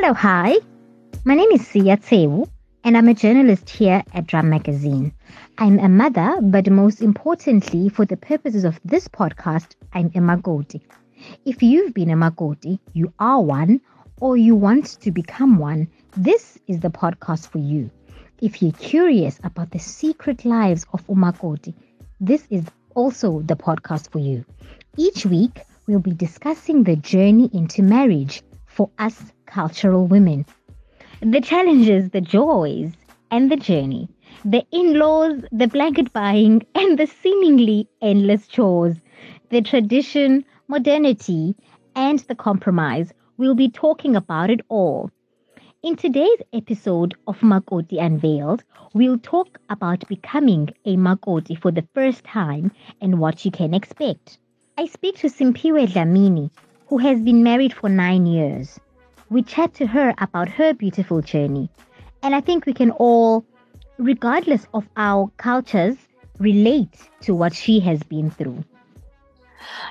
Hello, hi. My name is Sia Tsewu, and I'm a journalist here at Drum Magazine. I'm a mother, but most importantly, for the purposes of this podcast, I'm a Makoti. If you've been a Makoti, you are one, or you want to become one, this is the podcast for you. If you're curious about the secret lives of Umakoti, this is also the podcast for you. Each week, we'll be discussing the journey into marriage for us cultural women. The challenges, the joys, and the journey. The in laws, the blanket buying, and the seemingly endless chores. The tradition, modernity, and the compromise. We'll be talking about it all. In today's episode of Makoti Unveiled, we'll talk about becoming a Makoti for the first time and what you can expect. I speak to Simpiwe Dlamini, who has been married for nine years. We chat to her about her beautiful journey, and I think we can all, regardless of our cultures, relate to what she has been through.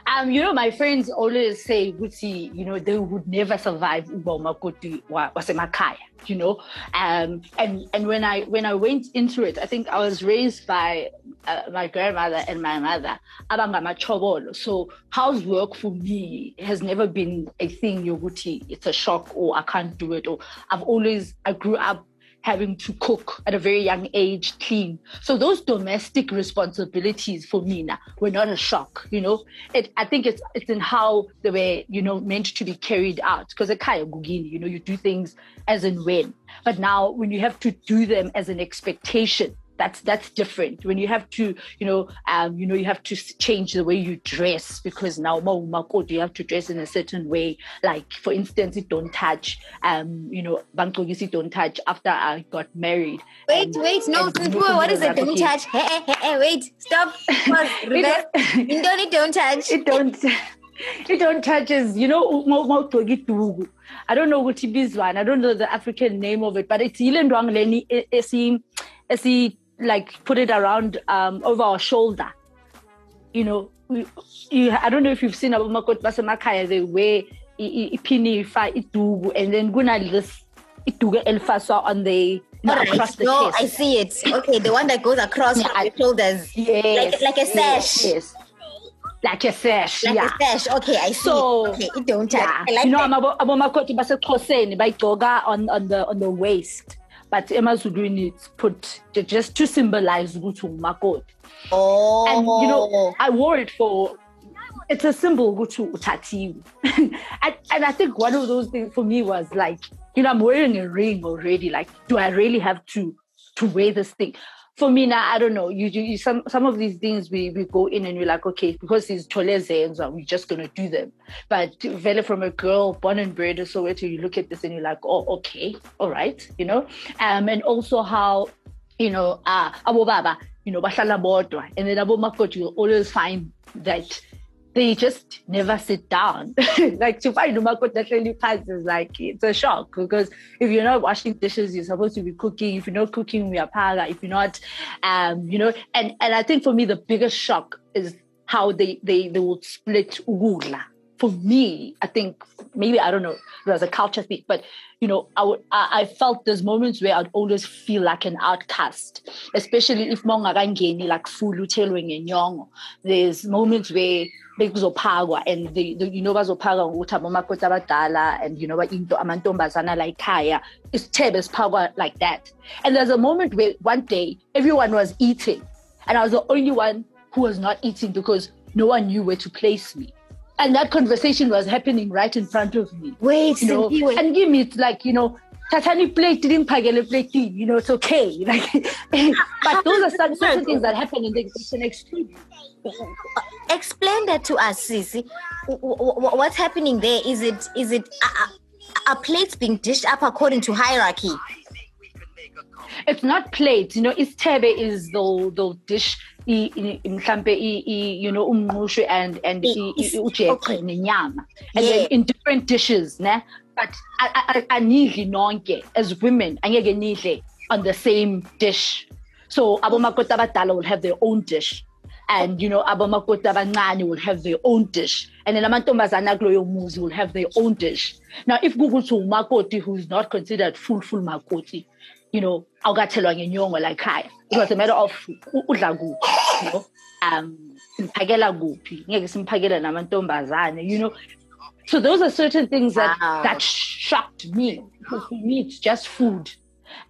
Um, you know, my friends always say, Gucci, you know, they would never survive Ubomakoti Wasemakaya, you know. Um, and and when I when I went into it, I think I was raised by uh, my grandmother and my mother, Abangama So housework for me has never been a thing, Yoguti. It's a shock or I can't do it. Or I've always I grew up having to cook at a very young age, clean. So those domestic responsibilities for me now were not a shock, you know. It, I think it's it's in how they were, you know, meant to be carried out. Because a kaya gugini, you know, you do things as and when. But now when you have to do them as an expectation, that's that's different. When you have to you know um you know you have to change the way you dress because now you have to dress in a certain way. Like for instance it don't touch um you know bangxokisi don't touch after i got married. Wait and, wait no what is it? Don't touch. Hey, hey, hey, wait stop. Reverse it don't touch. It don't it don't touches you know I don't know what it is one. I don't know the African name of it, but it's Yilendwang Leni esi like put it around um, over our shoulder. You know, we, you, I don't know if you've seen abomakoti basemakaya they wear iphini ifa idugu and then kuna this idugu elifaswa on the Right. across the no, chest. I see it. Okay, the one that goes across yeah, the shoulders. Yes. Like, like a sash. Yes. Like a sash. Like yeah. a sash. Okay, I see. So, okay, it don't yeah. I like you know, abomakoti baseXhoseni bayigcoka on on the on the waist but emazulwini it's put just to symbolize ukuthi ungumakoti oh and you know oh. i wore it for it's a symbol ukuthi uthathiwe. And, and i think one of those things for me was like you know i'm wearing a ring already like do i really have to to wear this thing for me now, I don't know. You, you, you, some some of these things we, we go in and we're like, okay, because these cholezenza, we're just gonna do them. But Vela from a girl born and bred in Soweto, you look at this and you're like, oh, okay, all right, you know. Um, and also how, you know, uh, Abu Baba, you know, bahlala and then Abu Makot, you'll always find that they just never sit down. like to find umakoti nahleli phansi is like it's a shock because if you're not washing dishes, you're supposed to be cooking. If you're not cooking, we are paga. If you're not, um, you know, and and I think for me the biggest shock is how they they they would split ugula for me, I think maybe I don't know, there's a culture thing, but you know, I would I, I felt there's moments where I'd always feel like an outcast, especially if mongakangeni like fulu telwing and young. There's moments where bekuzopagwa and the, the you know bazophaka ngokuthi abomakoti abadala and you know into amantombazana like kaya isithebe siphakwa like that and there's a moment where one day everyone was eating and i was the only one who was not eating because no one knew where to place me and that conversation was happening right in front of me. Wait, you know, wait. and give me it's like you know, Tatani plate didn't plate, you know, it's okay. Like, but those are some certain things that happen in the education extreme. Uh, explain that to us, Sisi. What's happening there? Is it is it a, a plates being dished up according to hierarchy? It's not plates, you know. It's Istebe is the the dish mhlambe you know umngqushu and and ujeqe nenyama. And then in different dishes ne? But anidli nonke as women angeke nidle on the same dish. So abomakoti abadala will have their own dish. And you know abomakoti abancane will have their own dish. And then amantombazana kuloyo muzi will have their own dish. Now if kukuthi umakoti who is not considered full full makoti you know awukathelwa ngenyongo la ekhaya it was a matter of udla kuphi you know? Um simphakela kuphi ngeke simphakela namantombazane you know? So those are certain things that wow. that shocked me because for me it's just food.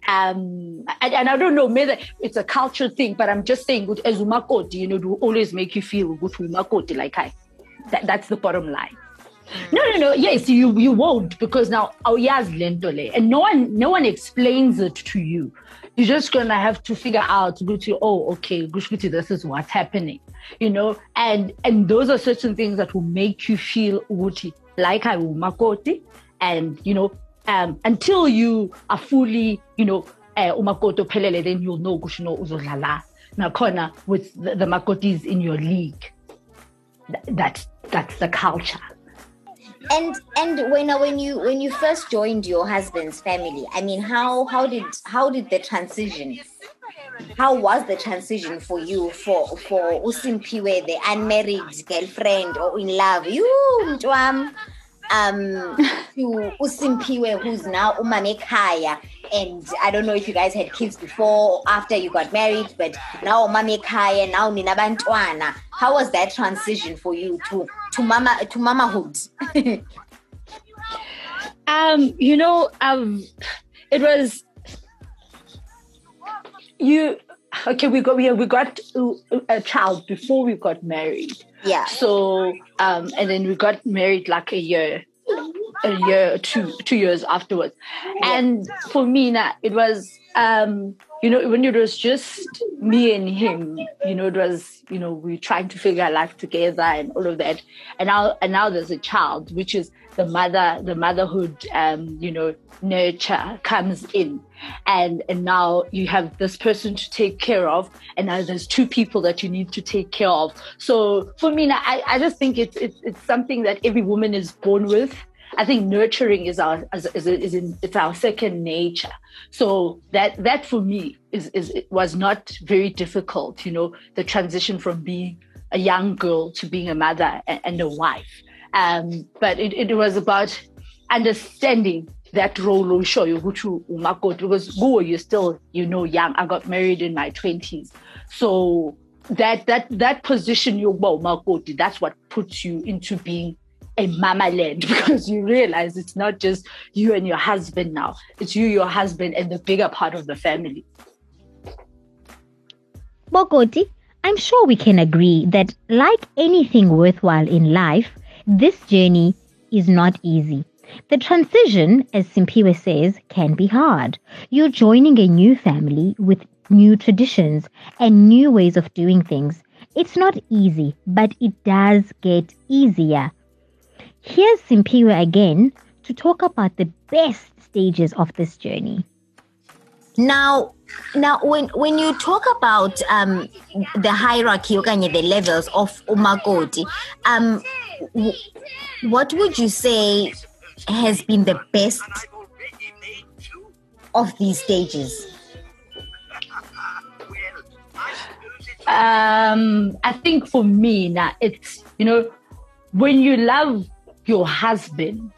Um and, and, I don't know maybe it's a cultural thing but I'm just saying good as umakoti you know will always make you feel good umakoti like I that, that's the bottom line no no no yes you you won't because now oh yes lentole and no one no one explains it to you you're just gonna have to figure out to oh okay this is what's happening you know and and those are certain things that will make you feel uguti like I will makoti and you know um, until you are fully, you know, uh, pelele, then you'll know kushino uzodlala. Nakhona with the, the makotis in your league. That that's the culture. And and when when you when you first joined your husband's family, I mean, how how did how did the transition? How was the transition for you for for Usimpiwe, the unmarried girlfriend or in love? You, Mtwam, um to Usimpiwe, who's now Umame Kaya. And I don't know if you guys had kids before or after you got married, but now Umame Kaya, now Nina Bantwana. How was that transition for you to to mama to mamahood? um, you know, um it was you okay we got we, we got a child before we got married yeah. So um, and then we got married like a year, a year two two years afterwards. And for me now it was um, you know, when it was just me and him, you know, it was, you know, we are trying to figure life together and all of that. And now and now there's a child, which is the mother, the motherhood um, you know, nurture comes in. And and now you have this person to take care of and now there's two people that you need to take care of. So for me i, I just think it's, it's it's something that every woman is born with I think nurturing is our is, is, is in, it's our second nature. So that that for me is is was not very difficult. You know, the transition from being a young girl to being a mother and, and a wife. Um, but it, it was about understanding that role will show you umakoti because go you're still you know young i got married in my 20s so that that that position you umakoti that's what puts you into being a mama land because you realize it's not just you and your husband now it's you your husband and the bigger part of the family Bokoti, I'm sure we can agree that like anything worthwhile in life, this journey is not easy. The transition, as Simpiwe says, can be hard. You're joining a new family with new traditions and new ways of doing things. It's not easy, but it does get easier. Here's Simpiwe again to talk about the best stages of this journey. Now, now when when you talk about um, the hierarchy, or the levels of umakoti, um, what would you say has been the best of these stages? Um, I think for me now it's you know when you love your husband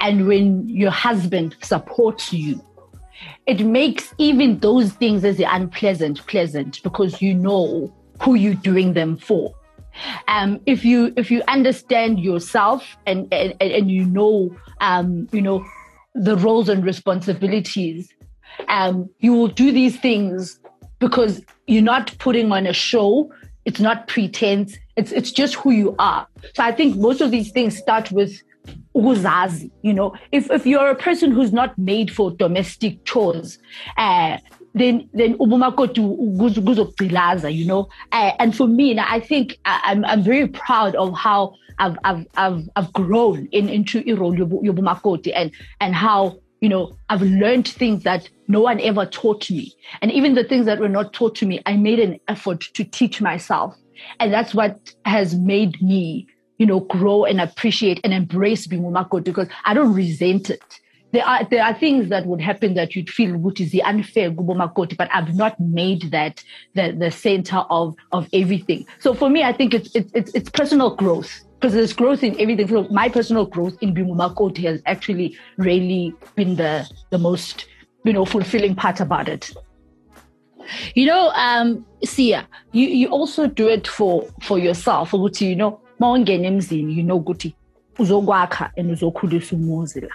and when your husband supports you, it makes even those things as unpleasant pleasant because you know who you're doing them for um, if you if you understand yourself and and, and you know um, you know the roles and responsibilities, um, you will do these things because you're not putting on a show. It's not pretense. It's it's just who you are. So I think most of these things start with uzazi. You know, if if you're a person who's not made for domestic chores, uh, then then kuzogcilaza you know uh, and for me i think I, am I'm, I'm very proud of how i've i've i've, I've grown in into irole yobumakoti and and how you know i've learned things that no one ever taught me and even the things that were not taught to me i made an effort to teach myself and that's what has made me you know grow and appreciate and embrace being umakoti because i don't resent it there are there are things that would happen that you'd feel which is the unfair gubomakoti, but I've not made that the the center of of everything. So for me, I think it's it's it's, it's personal growth because there's growth in everything. So my personal growth in being Bimumakoti has actually really been the the most you know fulfilling part about it. You know, um, Sia, you, you also do it for for yourself. You know, mawungena you know ukuthi uzokwakha and uzokhulisa umuzi la.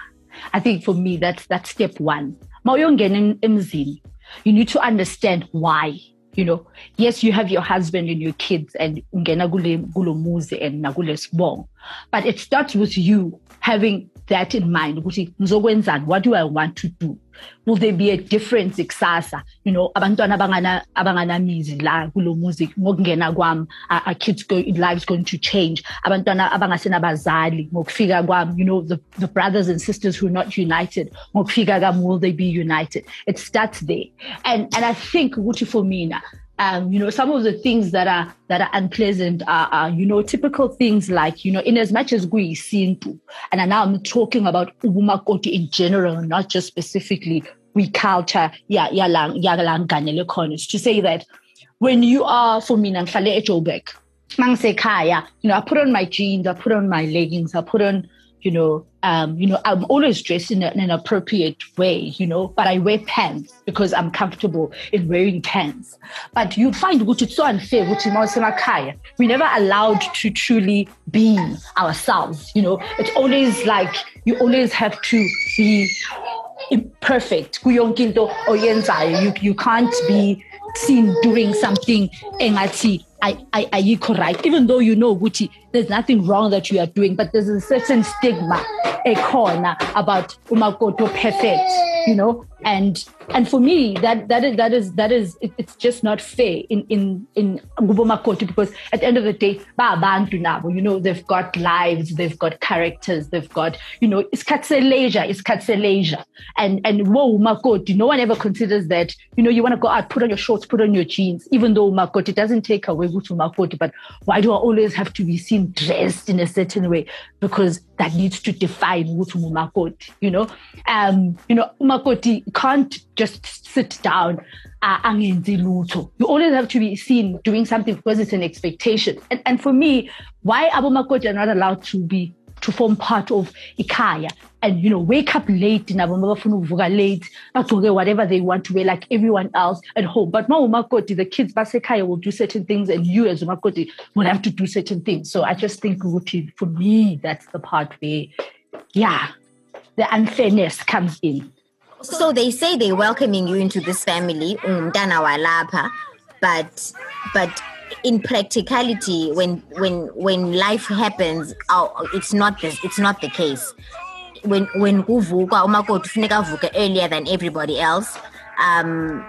I think for me that's that's step one. Mawuyongena you need to understand why. You know, yes, you have your husband and your kids and ungena kule kulo muzi and nakule sibong, but it starts with you having that in mind ukuthi ngizokwenzani? What do i want to do? Will there be a difference ikusasa? You know abantwana abangana abanganamizi la kulo music ngokungena kwami our kids lives going to change. Abantwana abangasenabazali ngokufika kwami you know the, the brothers and sisters who are not united ngokufika kwami will they be united? It starts there. And and i think ukuthi for mina um, you know, some of the things that are that are unpleasant are, are, you know, typical things like, you know, in as much as we see and now I'm talking about ubumakoti in general, not just specifically we culture, yeah, yeah, lang, yeah, lang, to say that when you are for me, mangisekhaya, you know, I put on my jeans, I put on my leggings, I put on you know, um, you know, I'm always dressed in, an appropriate way, you know, but I wear pants because I'm comfortable in wearing pants. But you find which is so unfair, which is we never allowed to truly be ourselves, you know. It's always like you always have to be imperfect. You, you can't be seen doing something engathi ayikho right even though you know ukuthi there's nothing wrong that you are doing but there's a certain stigma a corner about umakoto perfect you know and and for me that that is that is that is it, it's just not fair in in in because at the end of the day nabo you know they've got lives they've got characters they've got you know it's katseleja it's katseleja. And and whoa Makoti no one ever considers that you know you want to go out put on your shorts put on your jeans even though Makoti doesn't take away Gutu Makoti but why do I always have to be seen dressed in a certain way? Because that needs to define Makoti you know? Um you know Makoti can't just sit down uh, you always have to be seen doing something because it's an expectation. And, and for me why abu makoti are not allowed to be to form part of ikaya and you know wake up late nabo mabafuna ukuvuka late whatever they want to wear like everyone else at home. But ma umakoti the kids basekhaya will do certain things and you as umakoti will have to do certain things. So i just think for me that's the part where yeah the unfairness comes in so they say they're welcoming you into this family, umntana walapha, but but in practicality, when when when life happens, oh, it's not this. It's not the case. When when kuvuka umakoti kufuneka avuke earlier than everybody else. Um,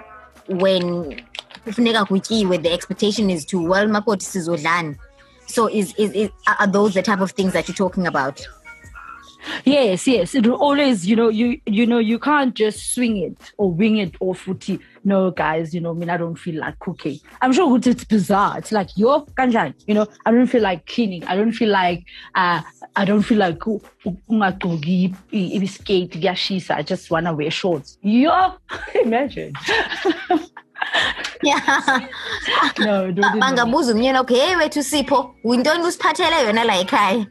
when kufuneka kutyiwe, the expectation is to well makoti sizodlana. So is, is is are those the type of things that you're talking about? Yes, yes. It will always, you know, you you know, you can't just swing it or wing it or footy. No, guys, you know, I mean, I don't feel like cooking. I'm sure it's bizarre. It's like yo kanjan, you know, I don't feel like cleaning. I don't feel like uh I don't feel like skate yashisa. I just wanna wear shorts. Yo, imagine. yeah no bangabuza umnyeni okay hey wethu sipho wintoni usiphathele yona la ekhaya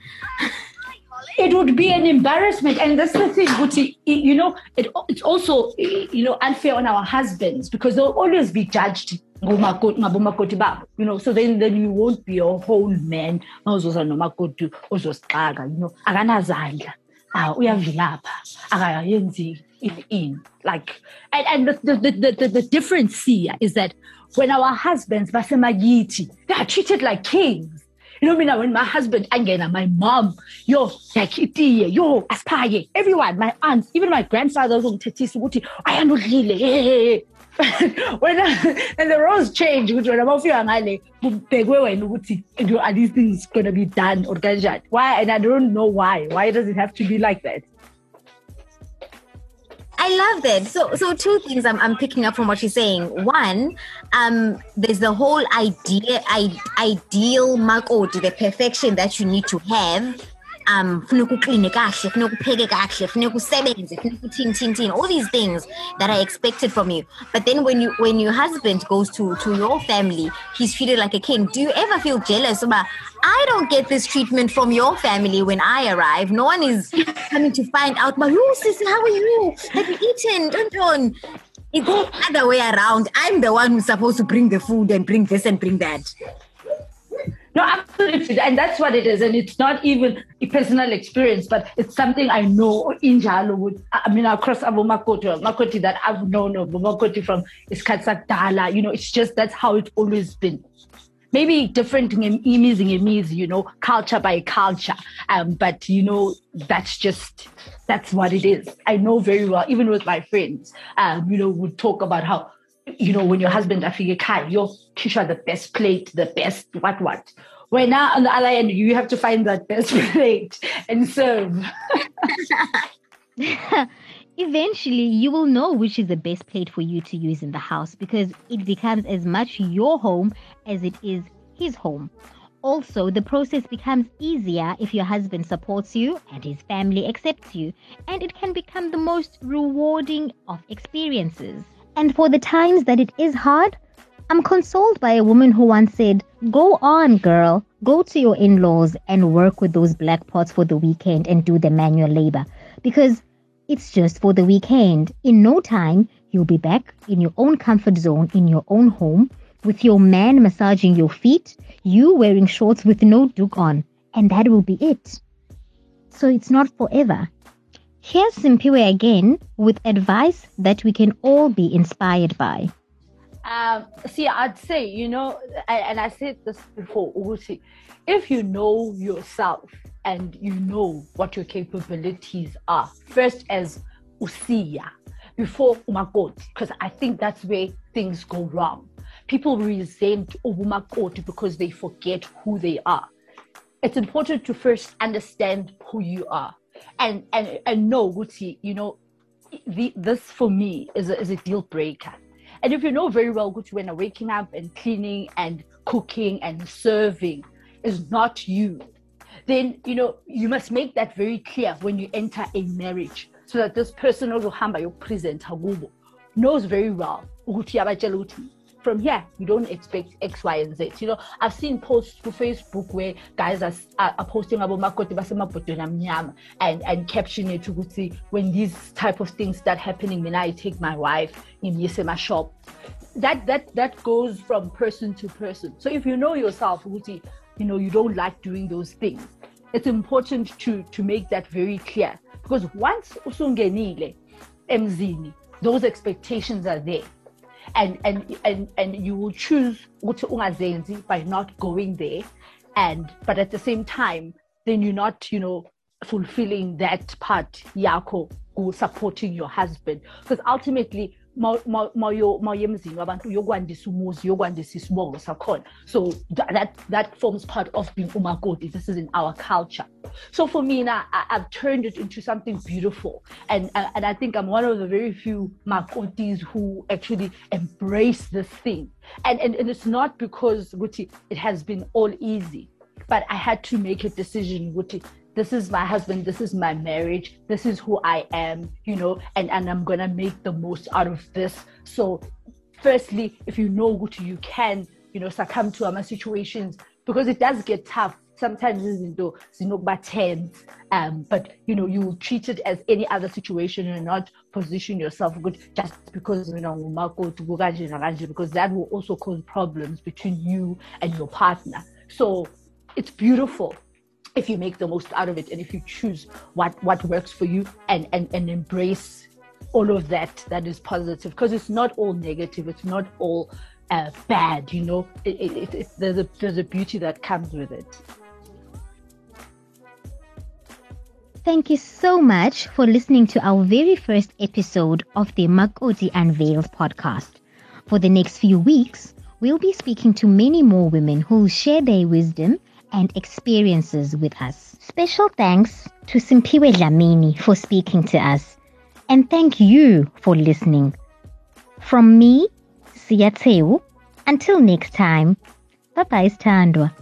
it would be an embarrassment. And that's the thing, Guti, you know, it, it's also, you know, unfair on our husbands because they'll always be judged. You know, so then then you won't be a whole man. You know, akanazandla. Ah, uyavilapha. Akayenzi in like and, and the, the, the, the, the difference here is that when our husbands they are treated like kings you know, me now, when my husband again my mom, yo, yakitiye, yo, aspaye, everyone, my aunts, even my grandfather I am not really. when and the roles change which when abafika ngale kubhekwe wena ukuthi are these things going to be done or why? And i don't know why. Why does it have to be like that I love that. So, so two things I'm, I'm picking up from what you're saying. One, um, there's the whole idea, I, ideal makoti, the perfection that you need to have um funeka ukline kahle funeka upheke kahle funeka usebenze funeka uthini thini thini all these things that are expected from you but then when you when your husband goes to to your family he's treated like a king do you ever feel jealous about I don't get this treatment from your family when I arrive. No one is coming to find out, but you, sister, how are you? Have you eaten? Don't, don't. It's the other way around. I'm the one who's supposed to bring the food and bring this and bring that. No, absolutely. And that's what it is. And it's not even a personal experience, but it's something I know in Jalo. I mean, across Abu Makoti, that I've known of, Makoti from Iskatsa Dala. You know, it's just that's how it's always been. Maybe different in means, you know, culture by culture. Um, but you know, that's just that's what it is. I know very well, even with my friends, um, you know, would talk about how you know, when your husband afike ekhaya, your are the best plate, the best what what. When now on the other end, you have to find that best plate and serve. Eventually, you will know which is the best plate for you to use in the house because it becomes as much your home as it is his home. Also, the process becomes easier if your husband supports you and his family accepts you, and it can become the most rewarding of experiences. And for the times that it is hard, I'm consoled by a woman who once said, Go on, girl, go to your in laws and work with those black pots for the weekend and do the manual labor. Because it's just for the weekend. In no time, you'll be back in your own comfort zone in your own home with your man massaging your feet, you wearing shorts with no duke on, and that will be it. So it's not forever. Here's Simpiwe again with advice that we can all be inspired by. Um, see, I'd say, you know, and I said this before, Ugusi, if you know yourself and you know what your capabilities are, first as Usia, before Umakoti, because I think that's where things go wrong. People resent Umakoti because they forget who they are. It's important to first understand who you are and and and know Gucci, you know, the, this for me is a, is a deal breaker. And if you know very well, Gucci, when you're waking up and cleaning and cooking and serving is not you, then you know you must make that very clear when you enter a marriage, so that this person ozohamba your present hagubo knows very well from here, you don't expect X, Y, and Z. You know, I've seen posts to Facebook where guys are, are, are posting about makoti basemapotona and and caption it see when these type of things start happening, then I take my wife in my shop. That that that goes from person to person. So if you know yourself, you know, you don't like doing those things. It's important to to make that very clear because once usungenile emzini, those expectations are there and and and and you will choose by not going there. And but at the same time then you're not you know fulfilling that part yako supporting your husband. Because ultimately mawuyemzini wabantu uyokwandisa umuzi uyokwandisa isibongo sakhona. So that that forms part of being umakoti. This is in our culture. So for me now I, have turned it into something beautiful. And uh, and i think i'm one of the very few makotis who actually embrace this thing. And and, and it's not because it has been all easy. But i had to make a decision Guti, this is my husband this is my marriage this is who i am you know and and i'm gonna make the most out of this. So firstly if you know what you can you know succumb to our situations because it does get tough. Sometimes izinto zinokuba tense um but you know you treat it as any other situation and not position yourself good just because you know to go because that will also cause problems between you and your partner. So it's beautiful if you make the most out of it and if you choose what what works for you and and, and embrace all of that that is positive. Because it's not all negative. It's not all uh, bad you know? It, it, it, there's a there's a beauty that comes with it. Thank you so much for listening to our very first episode of the Makoti Unveiled podcast. For the next few weeks, we'll be speaking to many more women who'll share their wisdom and experiences with us. Special thanks to Simpiwe Dlamini for speaking to us. And thank you for listening. From me, Sia Tsewu, until next time, bye bye, Standwa.